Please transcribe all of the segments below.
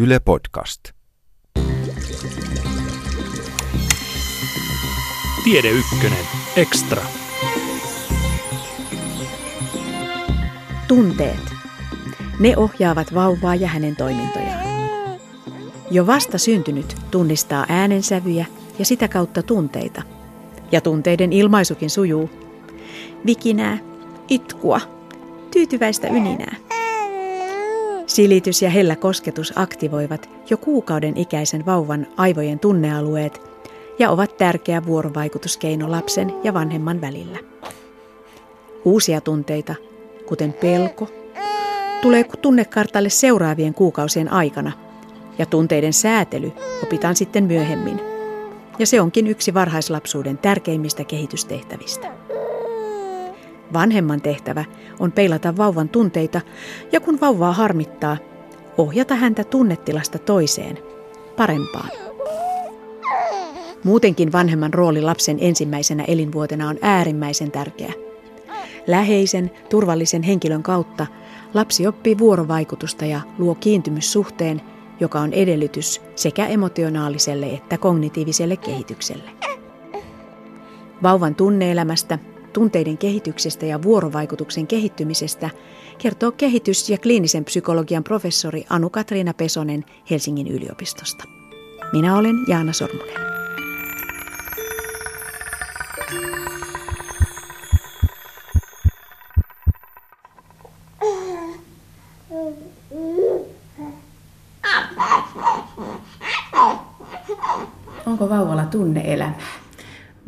Yle Podcast. Tiede Ykkönen. Extra. Tunteet. Ne ohjaavat vauvaa ja hänen toimintojaan. Jo vasta syntynyt tunnistaa äänensävyjä ja sitä kautta tunteita. Ja tunteiden ilmaisukin sujuu. Vikinää, itkua, tyytyväistä yninää. Silitys ja hellä kosketus aktivoivat jo kuukauden ikäisen vauvan aivojen tunnealueet ja ovat tärkeä vuorovaikutuskeino lapsen ja vanhemman välillä. Uusia tunteita, kuten pelko, tulee tunnekartalle seuraavien kuukausien aikana ja tunteiden säätely opitaan sitten myöhemmin. Ja se onkin yksi varhaislapsuuden tärkeimmistä kehitystehtävistä. Vanhemman tehtävä on peilata vauvan tunteita ja kun vauvaa harmittaa, ohjata häntä tunnetilasta toiseen, parempaan. Muutenkin vanhemman rooli lapsen ensimmäisenä elinvuotena on äärimmäisen tärkeä. Läheisen, turvallisen henkilön kautta lapsi oppii vuorovaikutusta ja luo kiintymyssuhteen, joka on edellytys sekä emotionaaliselle että kognitiiviselle kehitykselle. Vauvan tunneelämästä tunteiden kehityksestä ja vuorovaikutuksen kehittymisestä kertoo kehitys- ja kliinisen psykologian professori Anu-Katriina Pesonen Helsingin yliopistosta. Minä olen Jaana Sormunen. Onko vauvalla tunneelämää?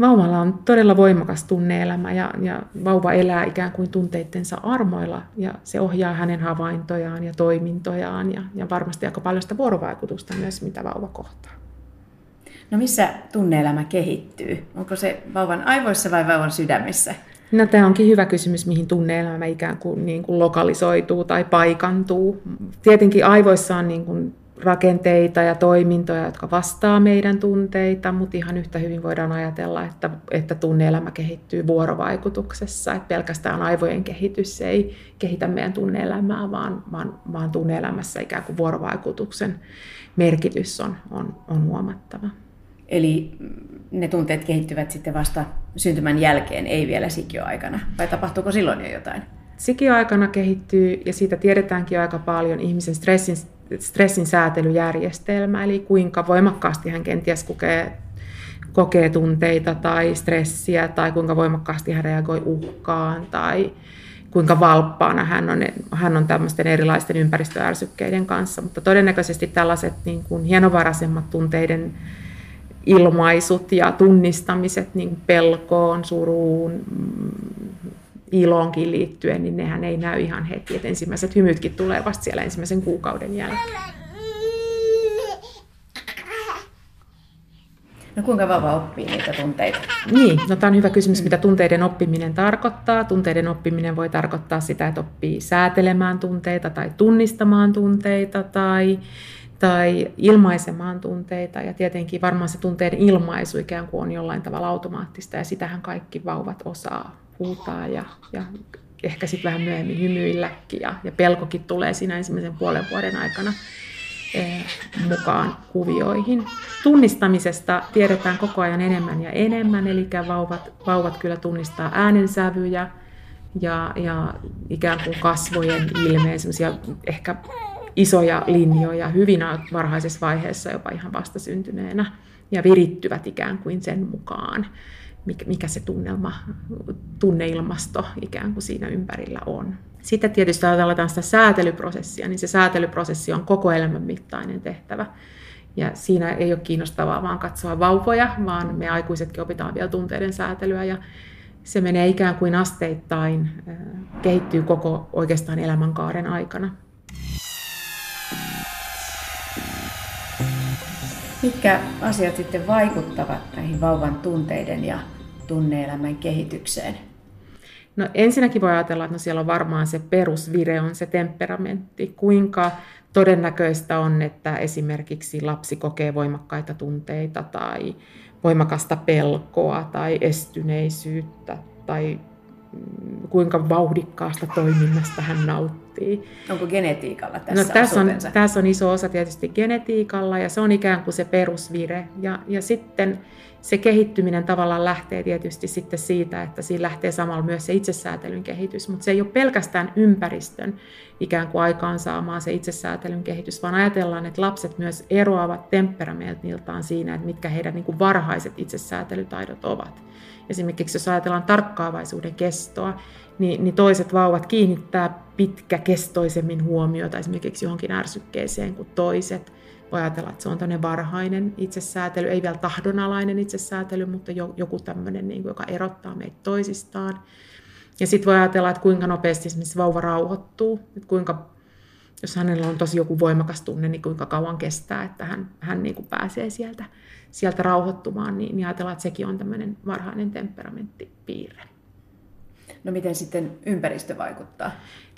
Vauvalla on todella voimakas tunneelämä ja, ja vauva elää ikään kuin tunteittensa armoilla ja se ohjaa hänen havaintojaan ja toimintojaan ja, ja varmasti aika paljon sitä vuorovaikutusta myös, mitä vauva kohtaa. No missä tunneelämä kehittyy? Onko se vauvan aivoissa vai vauvan sydämessä? No tämä onkin hyvä kysymys, mihin tunneelämä ikään kuin, niin kuin lokalisoituu tai paikantuu. Tietenkin aivoissa on niin kuin rakenteita ja toimintoja, jotka vastaa meidän tunteita, mutta ihan yhtä hyvin voidaan ajatella, että, että tunneelämä kehittyy vuorovaikutuksessa, että pelkästään aivojen kehitys ei kehitä meidän tunneelämää, vaan, vaan, vaan tunneelämässä ikään kuin vuorovaikutuksen merkitys on, on, on huomattava. Eli ne tunteet kehittyvät sitten vasta syntymän jälkeen, ei vielä sikioaikana, vai tapahtuuko silloin jo jotain? Sikioaikana kehittyy, ja siitä tiedetäänkin aika paljon ihmisen stressin stressin säätelyjärjestelmä, eli kuinka voimakkaasti hän kenties kokee, kokee tunteita tai stressiä, tai kuinka voimakkaasti hän reagoi uhkaan, tai kuinka valppaana hän on, hän on tämmöisten erilaisten ympäristöärsykkeiden kanssa. Mutta todennäköisesti tällaiset niin kuin hienovaraisemmat tunteiden ilmaisut ja tunnistamiset niin pelkoon, suruun, iloonkin liittyen, niin nehän ei näy ihan heti. Et ensimmäiset hymytkin tulee vasta siellä ensimmäisen kuukauden jälkeen. No kuinka vauva oppii niitä tunteita? Niin, no tämä on hyvä kysymys, mitä tunteiden oppiminen tarkoittaa. Tunteiden oppiminen voi tarkoittaa sitä, että oppii säätelemään tunteita tai tunnistamaan tunteita tai, tai ilmaisemaan tunteita. Ja tietenkin varmaan se tunteiden ilmaisu ikään kuin on jollain tavalla automaattista ja sitähän kaikki vauvat osaa huutaa ja, ja ehkä sitten vähän myöhemmin hymyilläkin ja, ja pelkokin tulee siinä ensimmäisen puolen vuoden aikana eh, mukaan kuvioihin. Tunnistamisesta tiedetään koko ajan enemmän ja enemmän, eli vauvat, vauvat kyllä tunnistaa äänensävyjä ja, ja ikään kuin kasvojen ilmeen, ehkä isoja linjoja hyvin varhaisessa vaiheessa, jopa ihan vastasyntyneenä, ja virittyvät ikään kuin sen mukaan mikä se tunnelma, tunneilmasto ikään kuin siinä ympärillä on. Sitten tietysti ajatellaan sitä säätelyprosessia, niin se säätelyprosessi on koko elämän mittainen tehtävä. Ja siinä ei ole kiinnostavaa vaan katsoa vauvoja, vaan me aikuisetkin opitaan vielä tunteiden säätelyä ja se menee ikään kuin asteittain, kehittyy koko oikeastaan elämänkaaren aikana. Mitkä asiat sitten vaikuttavat näihin vauvan tunteiden ja tunneelämän kehitykseen? No ensinnäkin voi ajatella, että no siellä on varmaan se perusvire, on se temperamentti. Kuinka todennäköistä on, että esimerkiksi lapsi kokee voimakkaita tunteita tai voimakasta pelkoa tai estyneisyyttä tai kuinka vauhdikkaasta toiminnasta hän nauttii. Onko genetiikalla tässä no, tässä, on, tässä on iso osa tietysti genetiikalla ja se on ikään kuin se perusvire. Ja, ja sitten se kehittyminen tavallaan lähtee tietysti sitten siitä, että siinä lähtee samalla myös se itsesäätelyn kehitys, mutta se ei ole pelkästään ympäristön ikään kuin aikaansaamaan se itsesäätelyn kehitys, vaan ajatellaan, että lapset myös eroavat temperamentiltaan siinä, että mitkä heidän niin kuin varhaiset itsesäätelytaidot ovat. Esimerkiksi jos ajatellaan tarkkaavaisuuden kestoa, niin, niin toiset vauvat kiinnittää pitkäkestoisemmin huomiota esimerkiksi johonkin ärsykkeeseen kuin toiset. Voi ajatella, että se on tämmöinen varhainen itsesäätely, ei vielä tahdonalainen itsesäätely, mutta joku tämmöinen, niin kuin, joka erottaa meitä toisistaan. Ja sitten voi ajatella, että kuinka nopeasti esimerkiksi vauva rauhoittuu, että kuinka, jos hänellä on tosi joku voimakas tunne, niin kuinka kauan kestää, että hän, hän niin kuin pääsee sieltä, sieltä rauhoittumaan, niin, niin ajatellaan, että sekin on tämmöinen varhainen temperamenttipiirre. No miten sitten ympäristö vaikuttaa?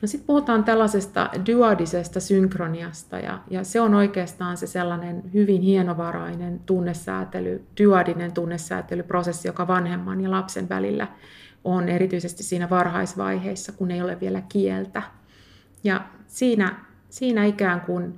No sitten puhutaan tällaisesta dyadisesta synkroniasta ja, ja se on oikeastaan se sellainen hyvin hienovarainen tunnesäätely, dyadinen tunnesäätelyprosessi, joka vanhemman ja lapsen välillä on erityisesti siinä varhaisvaiheessa, kun ei ole vielä kieltä. Ja siinä, siinä ikään kuin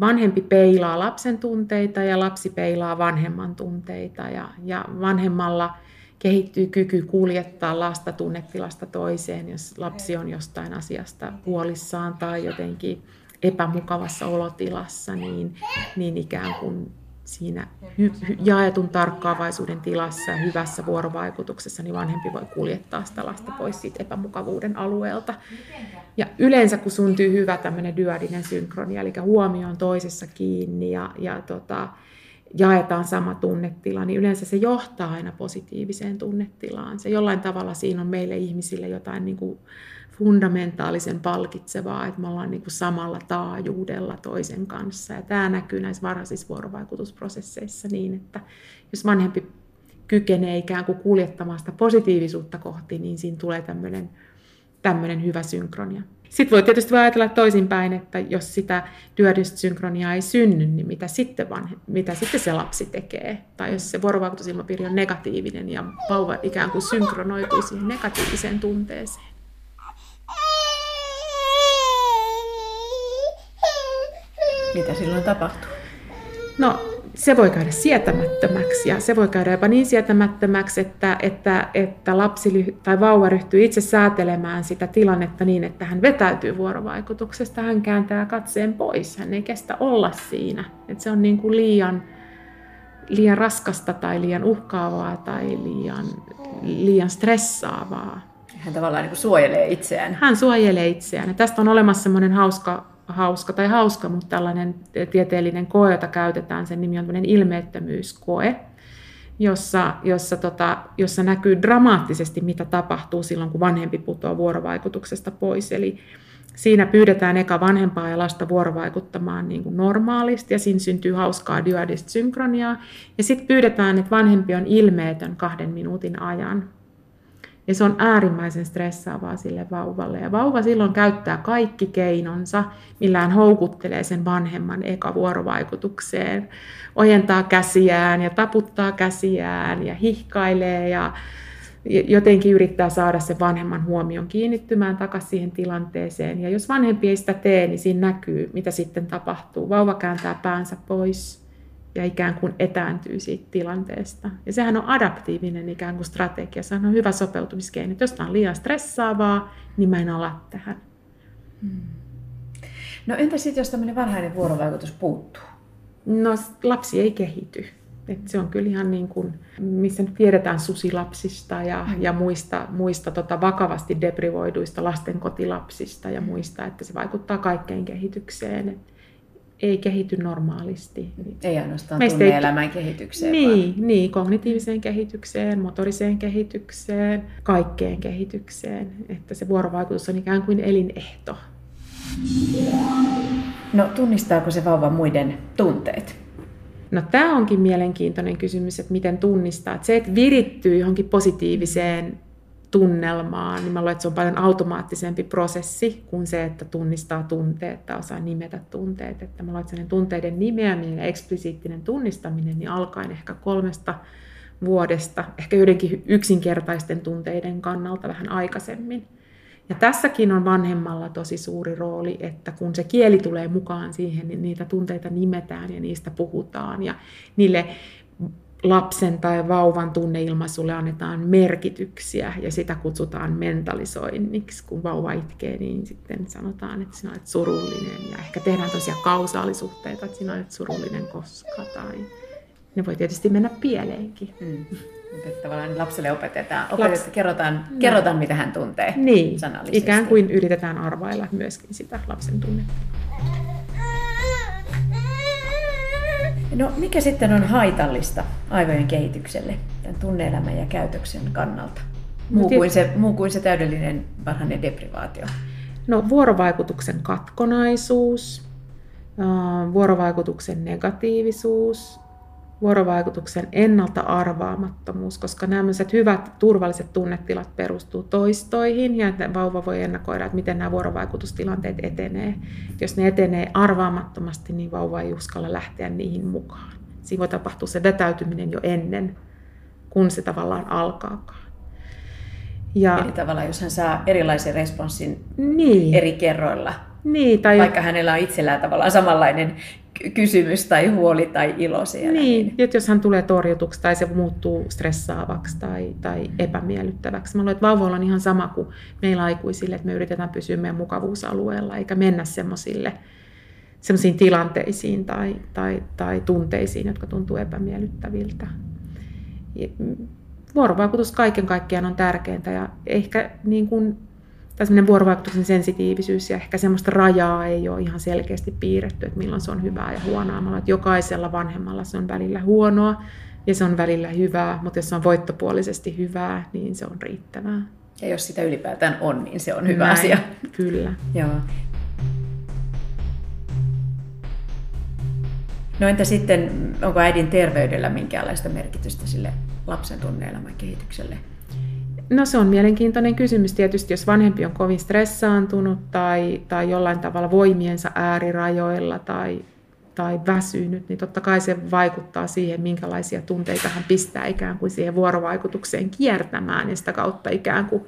vanhempi peilaa lapsen tunteita ja lapsi peilaa vanhemman tunteita ja, ja vanhemmalla – kehittyy kyky kuljettaa lasta tunnetilasta toiseen, jos lapsi on jostain asiasta huolissaan tai jotenkin epämukavassa olotilassa, niin, niin ikään kuin siinä hy- hy- jaetun tarkkaavaisuuden tilassa ja hyvässä vuorovaikutuksessa, niin vanhempi voi kuljettaa sitä lasta pois siitä epämukavuuden alueelta. Ja yleensä kun syntyy hyvä tämmöinen dyadinen synkronia, eli huomio on toisessa kiinni ja, ja tota, jaetaan sama tunnetila, niin yleensä se johtaa aina positiiviseen tunnetilaan. Se jollain tavalla siinä on meille ihmisille jotain niin kuin fundamentaalisen palkitsevaa, että me ollaan niin kuin samalla taajuudella toisen kanssa. Ja tämä näkyy näissä varhaisissa vuorovaikutusprosesseissa niin, että jos vanhempi kykenee ikään kuin kuljettamaan sitä positiivisuutta kohti, niin siinä tulee tämmöinen, tämmöinen hyvä synkronia. Sitten voi tietysti ajatella toisinpäin, että jos sitä työdystä synkroniaa ei synny, niin mitä sitten, vanhe, mitä sitten se lapsi tekee? Tai jos se vuorovaikutusilmapiiri on negatiivinen ja vauva ikään kuin synkronoituu siihen negatiiviseen tunteeseen. Mitä silloin tapahtuu? No se voi käydä sietämättömäksi ja se voi käydä jopa niin sietämättömäksi, että, että, että lapsi tai vauva ryhtyy itse säätelemään sitä tilannetta niin, että hän vetäytyy vuorovaikutuksesta, hän kääntää katseen pois, hän ei kestä olla siinä. Että se on niin kuin liian, liian raskasta tai liian uhkaavaa tai liian, liian stressaavaa. Hän tavallaan niin kuin suojelee itseään. Hän suojelee itseään. Ja tästä on olemassa semmoinen hauska hauska tai hauska, mutta tällainen tieteellinen koe, jota käytetään, sen nimi on ilmeettömyyskoe, jossa, jossa, tota, jossa näkyy dramaattisesti, mitä tapahtuu silloin, kun vanhempi putoaa vuorovaikutuksesta pois. Eli siinä pyydetään eka vanhempaa ja lasta vuorovaikuttamaan niin kuin normaalisti, ja siinä syntyy hauskaa dyadista synkroniaa. Ja sitten pyydetään, että vanhempi on ilmeetön kahden minuutin ajan ja se on äärimmäisen stressaavaa sille vauvalle. Ja vauva silloin käyttää kaikki keinonsa, millään houkuttelee sen vanhemman eka vuorovaikutukseen. Ojentaa käsiään ja taputtaa käsiään ja hihkailee ja jotenkin yrittää saada sen vanhemman huomion kiinnittymään takaisin siihen tilanteeseen. Ja jos vanhempi ei sitä tee, niin siinä näkyy, mitä sitten tapahtuu. Vauva kääntää päänsä pois ja ikään kuin etääntyy siitä tilanteesta. Ja sehän on adaptiivinen ikään kuin strategia, se on hyvä sopeutumiskeino. Jos tämä on liian stressaavaa, niin mä en ala tähän. Hmm. No entä sitten, jos tämmöinen varhainen vuorovaikutus puuttuu? No lapsi ei kehity. Et se on kyllä ihan niin kuin, missä nyt tiedetään susilapsista ja, mm. ja muista, muista tota vakavasti deprivoiduista lastenkotilapsista ja muista, että se vaikuttaa kaikkeen kehitykseen. Et ei kehity normaalisti. Ei ainoastaan tunne-elämän kehitykseen. Niin, vaan. niin, kognitiiviseen kehitykseen, motoriseen kehitykseen, kaikkeen kehitykseen. Että se vuorovaikutus on ikään kuin elinehto. No tunnistaako se vauva muiden tunteet? No tämä onkin mielenkiintoinen kysymys, että miten tunnistaa. Että se, että virittyy johonkin positiiviseen tunnelmaan, niin mä luulen, että se on paljon automaattisempi prosessi kuin se, että tunnistaa tunteet tai osaa nimetä tunteet. Että mä luulen, että tunteiden nimeäminen ja eksplisiittinen tunnistaminen niin alkaen ehkä kolmesta vuodesta, ehkä joidenkin yksinkertaisten tunteiden kannalta vähän aikaisemmin. Ja tässäkin on vanhemmalla tosi suuri rooli, että kun se kieli tulee mukaan siihen, niin niitä tunteita nimetään ja niistä puhutaan ja niille lapsen tai vauvan tunneilmaisulle annetaan merkityksiä ja sitä kutsutaan mentalisoinniksi. Kun vauva itkee, niin sitten sanotaan, että sinä olet surullinen ja ehkä tehdään tosiaan kausaalisuhteita, että sinä olet surullinen koska tai ne voi tietysti mennä pieleenkin. Mm. Että tavallaan lapselle opetetaan, opetetaan Laps... kerrotaan, no. kerrotaan, mitä hän tuntee niin, ikään kuin yritetään arvailla myöskin sitä lapsen tunnetta. No mikä sitten on haitallista aivojen kehitykselle tämän tunneelämän ja käytöksen kannalta? No muu, kuin se, muu kuin se täydellinen varhainen deprivaatio. No vuorovaikutuksen katkonaisuus, vuorovaikutuksen negatiivisuus, vuorovaikutuksen ennalta arvaamattomuus, koska nämä hyvät turvalliset tunnetilat perustuu toistoihin ja että vauva voi ennakoida, että miten nämä vuorovaikutustilanteet etenee. Jos ne etenee arvaamattomasti, niin vauva ei uskalla lähteä niihin mukaan. Siinä voi tapahtua se vetäytyminen jo ennen, kun se tavallaan alkaakaan. Ja, Eli tavallaan, jos hän saa erilaisen responssin niin. eri kerroilla, niin, tai... vaikka hänellä on itsellään tavallaan samanlainen kysymys tai huoli tai ilo siellä. Niin, niin. että jos hän tulee torjutuksi tai se muuttuu stressaavaksi tai, tai epämiellyttäväksi. Mä luulen, että vauvoilla on ihan sama kuin meillä aikuisille, että me yritetään pysyä meidän mukavuusalueella eikä mennä semmoisille semmoisiin tilanteisiin tai, tai, tai tunteisiin, jotka tuntuu epämiellyttäviltä. Vuorovaikutus kaiken kaikkiaan on tärkeintä ja ehkä niin kuin tai semmoinen vuorovaikutuksen sensitiivisyys ja ehkä semmoista rajaa ei ole ihan selkeästi piirretty, että milloin se on hyvää ja huonoa. Mä että jokaisella vanhemmalla se on välillä huonoa ja se on välillä hyvää, mutta jos se on voittopuolisesti hyvää, niin se on riittävää. Ja jos sitä ylipäätään on, niin se on hyvä Näin, asia. Kyllä. Joo. No entä sitten, onko äidin terveydellä minkäänlaista merkitystä sille lapsen tunneelämän kehitykselle? No se on mielenkiintoinen kysymys tietysti, jos vanhempi on kovin stressaantunut tai, tai jollain tavalla voimiensa äärirajoilla tai, tai väsynyt, niin totta kai se vaikuttaa siihen, minkälaisia tunteita hän pistää ikään kuin siihen vuorovaikutukseen kiertämään ja sitä kautta ikään kuin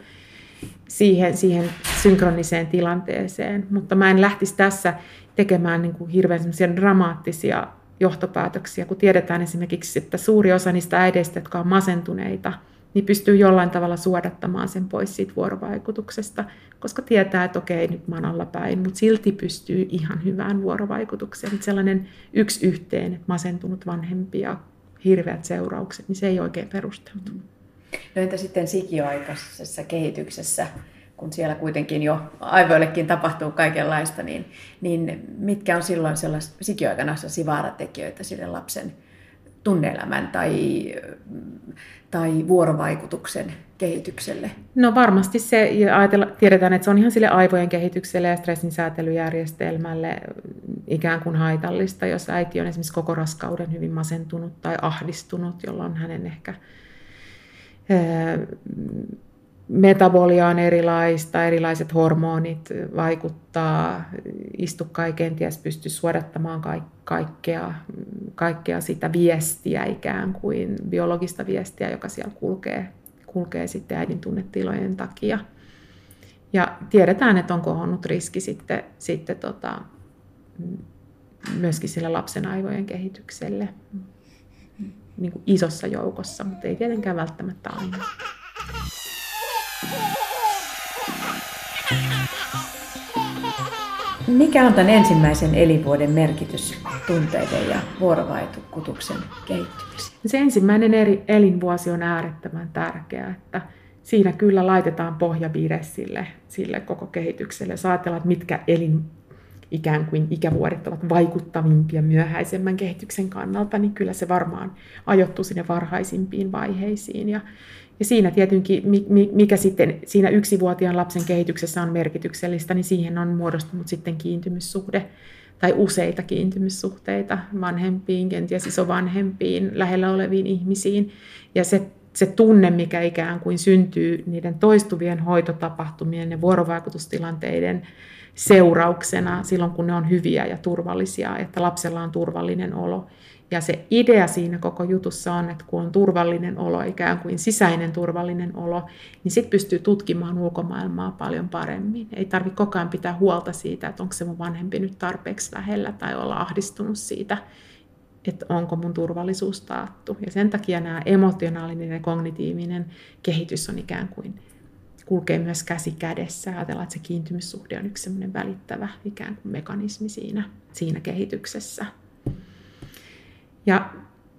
siihen, siihen synkroniseen tilanteeseen. Mutta mä en lähtisi tässä tekemään niin kuin hirveän dramaattisia johtopäätöksiä, kun tiedetään esimerkiksi, että suuri osa niistä äideistä, jotka on masentuneita – niin pystyy jollain tavalla suodattamaan sen pois siitä vuorovaikutuksesta, koska tietää, että okei, nyt mä oon päin, mutta silti pystyy ihan hyvään vuorovaikutukseen. Että sellainen yksi yhteen, masentunut vanhempi ja hirveät seuraukset, niin se ei oikein perusteltu. No entä sitten sikioaikaisessa kehityksessä, kun siellä kuitenkin jo aivoillekin tapahtuu kaikenlaista, niin, niin mitkä on silloin sellaisia sikioaikana vaaratekijöitä sille lapsen tunneelämän tai, tai vuorovaikutuksen kehitykselle? No varmasti se, ja ajatella, tiedetään, että se on ihan sille aivojen kehitykselle ja stressin säätelyjärjestelmälle ikään kuin haitallista, jos äiti on esimerkiksi koko raskauden hyvin masentunut tai ahdistunut, jolloin hänen ehkä metabolia on erilaista, erilaiset hormonit vaikuttaa, istukka ei kenties pysty suodattamaan kaikkea, kaikkea sitä viestiä ikään kuin, biologista viestiä, joka siellä kulkee, kulkee sitten äidin tunnetilojen takia. Ja tiedetään, että on kohonnut riski sitten, sitten tota, myöskin sille lapsen aivojen kehitykselle niin kuin isossa joukossa, mutta ei tietenkään välttämättä aina. Mikä on tämän ensimmäisen elinvuoden merkitys tunteiden ja vuorovaikutuksen kehittymiseen? Se ensimmäinen eri elinvuosi on äärettömän tärkeä, että siinä kyllä laitetaan pohjavire sille, sille koko kehitykselle. Jos ajatellaan, että mitkä elin, ikään kuin ikävuodet ovat vaikuttavimpia myöhäisemmän kehityksen kannalta, niin kyllä se varmaan ajoittuu sinne varhaisimpiin vaiheisiin. Ja, ja siinä tietenkin, mikä sitten siinä yksivuotiaan lapsen kehityksessä on merkityksellistä, niin siihen on muodostunut sitten kiintymyssuhde tai useita kiintymyssuhteita vanhempiin, kenties isovanhempiin, lähellä oleviin ihmisiin. Ja se, se tunne, mikä ikään kuin syntyy niiden toistuvien hoitotapahtumien ja vuorovaikutustilanteiden seurauksena silloin, kun ne on hyviä ja turvallisia, että lapsella on turvallinen olo. Ja se idea siinä koko jutussa on, että kun on turvallinen olo, ikään kuin sisäinen turvallinen olo, niin sitten pystyy tutkimaan ulkomaailmaa paljon paremmin. Ei tarvitse koko ajan pitää huolta siitä, että onko se mun vanhempi nyt tarpeeksi lähellä tai olla ahdistunut siitä, että onko mun turvallisuus taattu. Ja sen takia nämä emotionaalinen ja kognitiivinen kehitys on ikään kuin kulkee myös käsi kädessä. Ajatellaan, että se kiintymyssuhde on yksi välittävä ikään kuin mekanismi siinä, siinä kehityksessä. Ja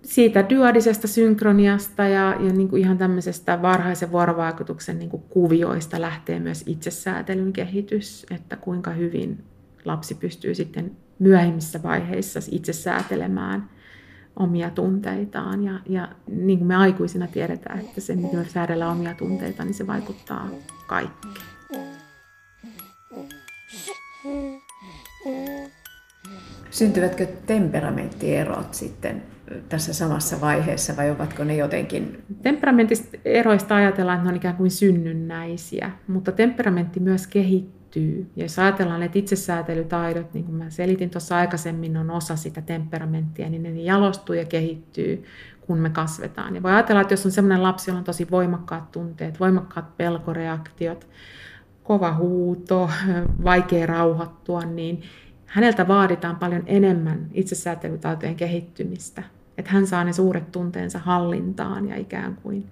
siitä dyadisesta synkroniasta ja, ja niin kuin ihan tämmöisestä varhaisen vuorovaikutuksen niin kuin kuvioista lähtee myös itsesäätelyn kehitys, että kuinka hyvin lapsi pystyy sitten myöhemmissä vaiheissa itse säätelemään omia tunteitaan. Ja, ja niin kuin me aikuisina tiedetään, että se, miten me säädellään omia tunteita, niin se vaikuttaa kaikkeen. Syntyvätkö temperamenttierot sitten tässä samassa vaiheessa vai ovatko ne jotenkin... Temperamentista eroista ajatellaan, että ne on ikään kuin synnynnäisiä, mutta temperamentti myös kehittyy. Ja jos ajatellaan, että itsesäätelytaidot, niin kuin mä selitin tuossa aikaisemmin, on osa sitä temperamenttia, niin ne jalostuu ja kehittyy, kun me kasvetaan. Ja voi ajatella, että jos on sellainen lapsi, jolla on tosi voimakkaat tunteet, voimakkaat pelkoreaktiot, kova huuto, vaikea rauhoittua, niin häneltä vaaditaan paljon enemmän itsesäätelytaitojen kehittymistä. Että hän saa ne suuret tunteensa hallintaan ja ikään kuin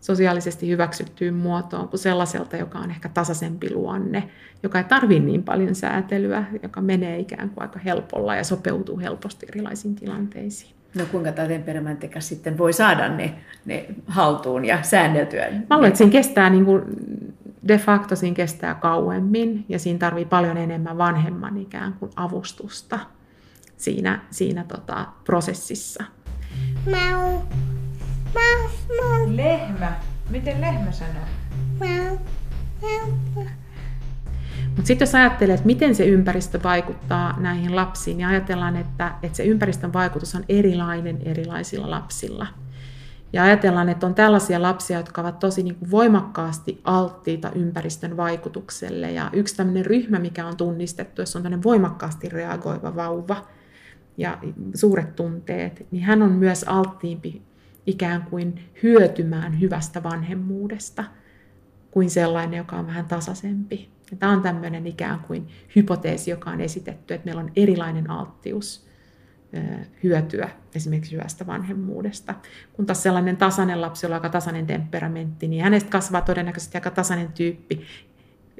sosiaalisesti hyväksyttyyn muotoon kuin sellaiselta, joka on ehkä tasaisempi luonne, joka ei tarvitse niin paljon säätelyä, joka menee ikään kuin aika helpolla ja sopeutuu helposti erilaisiin tilanteisiin. No kuinka tämä temperamenttikas sitten voi saada ne, ne haltuun ja säänneltyä? Mä luulen, että siinä kestää niin kuin de facto siinä kestää kauemmin ja siinä tarvii paljon enemmän vanhemman ikään kuin avustusta siinä, siinä tota, prosessissa. Mau. Mau, mau. Lehmä. Miten lehmä sanoo? Mau. Mau. Mutta sitten jos ajattelee, että miten se ympäristö vaikuttaa näihin lapsiin, niin ajatellaan, että, että se ympäristön vaikutus on erilainen erilaisilla lapsilla – ja ajatellaan, että on tällaisia lapsia, jotka ovat tosi niin kuin voimakkaasti alttiita ympäristön vaikutukselle. Ja yksi tämmöinen ryhmä, mikä on tunnistettu, jos on tämmöinen voimakkaasti reagoiva vauva ja suuret tunteet, niin hän on myös alttiimpi ikään kuin hyötymään hyvästä vanhemmuudesta kuin sellainen, joka on vähän tasaisempi. Ja tämä on tämmöinen ikään kuin hypoteesi, joka on esitetty, että meillä on erilainen alttius hyötyä esimerkiksi hyvästä vanhemmuudesta. Kun taas sellainen tasainen lapsi, jolla on aika tasainen temperamentti, niin hänestä kasvaa todennäköisesti aika tasainen tyyppi,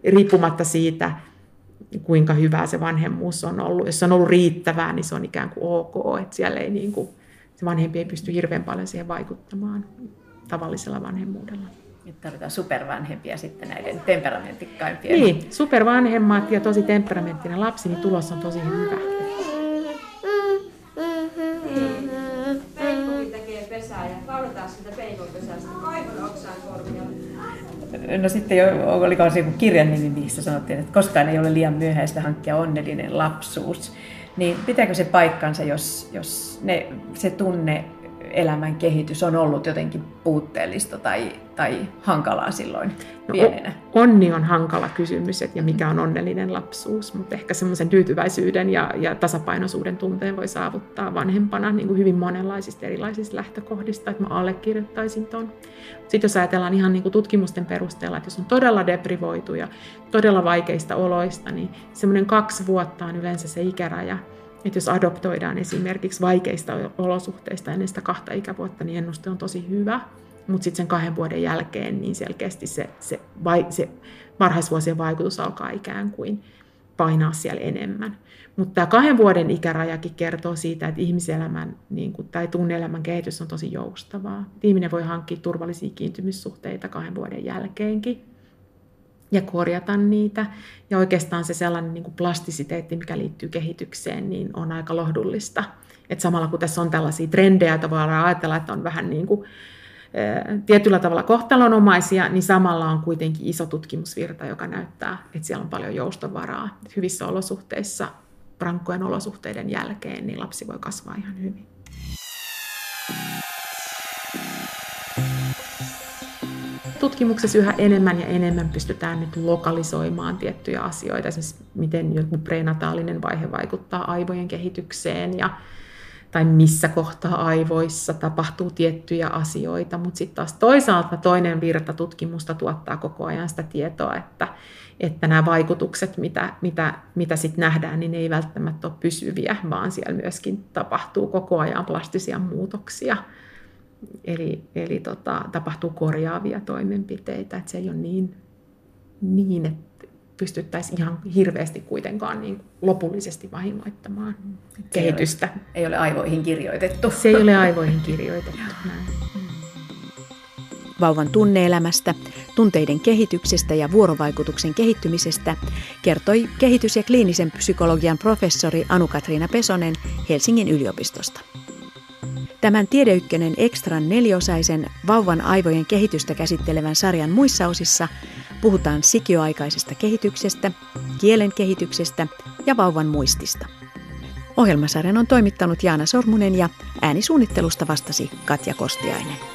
riippumatta siitä, kuinka hyvää se vanhemmuus on ollut. Jos se on ollut riittävää, niin se on ikään kuin ok, että siellä ei niin kuin, se vanhempi ei pysty hirveän paljon siihen vaikuttamaan tavallisella vanhemmuudella. Nyt tarvitaan supervanhempia sitten näiden temperamentikkaimpien. Niin, supervanhemmat ja tosi temperamenttinen lapsi, niin tulos on tosi hyvä. No sitten jo, oliko se joku kirjan nimi, missä sanottiin, että koskaan ei ole liian myöhäistä hankkia onnellinen lapsuus. Niin pitääkö se paikkansa, jos, jos ne, se tunne elämän kehitys on ollut jotenkin puutteellista tai, tai hankalaa silloin no, pienenä? Onni on hankala kysymys, että ja mikä on onnellinen lapsuus, mutta ehkä semmoisen tyytyväisyyden ja, ja tasapainoisuuden tunteen voi saavuttaa vanhempana niin kuin hyvin monenlaisista erilaisista lähtökohdista, että mä allekirjoittaisin tuon. Sitten jos ajatellaan ihan niin kuin tutkimusten perusteella, että jos on todella deprivoitu ja todella vaikeista oloista, niin semmoinen kaksi vuotta on yleensä se ikäraja, että jos adoptoidaan esimerkiksi vaikeista olosuhteista ennen sitä kahta ikävuotta, niin ennuste on tosi hyvä. Mutta sitten sen kahden vuoden jälkeen niin selkeästi se, se, vai, se varhaisvuosien vaikutus alkaa ikään kuin painaa siellä enemmän. Mutta tämä kahden vuoden ikärajakin kertoo siitä, että ihmiselämän niin kuin, tai tunneelämän kehitys on tosi joustavaa. Ihminen voi hankkia turvallisia kiintymyssuhteita kahden vuoden jälkeenkin ja korjata niitä. Ja oikeastaan se sellainen niin kuin plastisiteetti, mikä liittyy kehitykseen, niin on aika lohdullista. Et samalla kun tässä on tällaisia trendejä, että voidaan ajatella, että on vähän niin kuin, tietyllä tavalla kohtalonomaisia, niin samalla on kuitenkin iso tutkimusvirta, joka näyttää, että siellä on paljon joustovaraa. Hyvissä olosuhteissa, rankkojen olosuhteiden jälkeen, niin lapsi voi kasvaa ihan hyvin. Tutkimuksessa yhä enemmän ja enemmän pystytään nyt lokalisoimaan tiettyjä asioita, esimerkiksi miten joku prenataalinen vaihe vaikuttaa aivojen kehitykseen ja tai missä kohtaa aivoissa tapahtuu tiettyjä asioita, mutta sitten taas toisaalta toinen virta tutkimusta tuottaa koko ajan sitä tietoa, että, että nämä vaikutukset, mitä, mitä, mitä sitten nähdään, niin ne ei välttämättä ole pysyviä, vaan siellä myöskin tapahtuu koko ajan plastisia muutoksia. Eli, eli tota, tapahtuu korjaavia toimenpiteitä, että se ei ole niin, niin että pystyttäisiin ihan hirveästi kuitenkaan niin lopullisesti vahingoittamaan se kehitystä. Ei ole, ei ole aivoihin kirjoitettu. Se ei ole aivoihin kirjoitettu. Näin. Vauvan tunneelämästä, tunteiden kehityksestä ja vuorovaikutuksen kehittymisestä kertoi kehitys- ja kliinisen psykologian professori Anu-Katriina Pesonen Helsingin yliopistosta. Tämän Tiedeykkönen Extran neliosaisen vauvan aivojen kehitystä käsittelevän sarjan muissa osissa puhutaan sikioaikaisesta kehityksestä, kielen kehityksestä ja vauvan muistista. Ohjelmasarjan on toimittanut Jaana Sormunen ja äänisuunnittelusta vastasi Katja Kostiainen.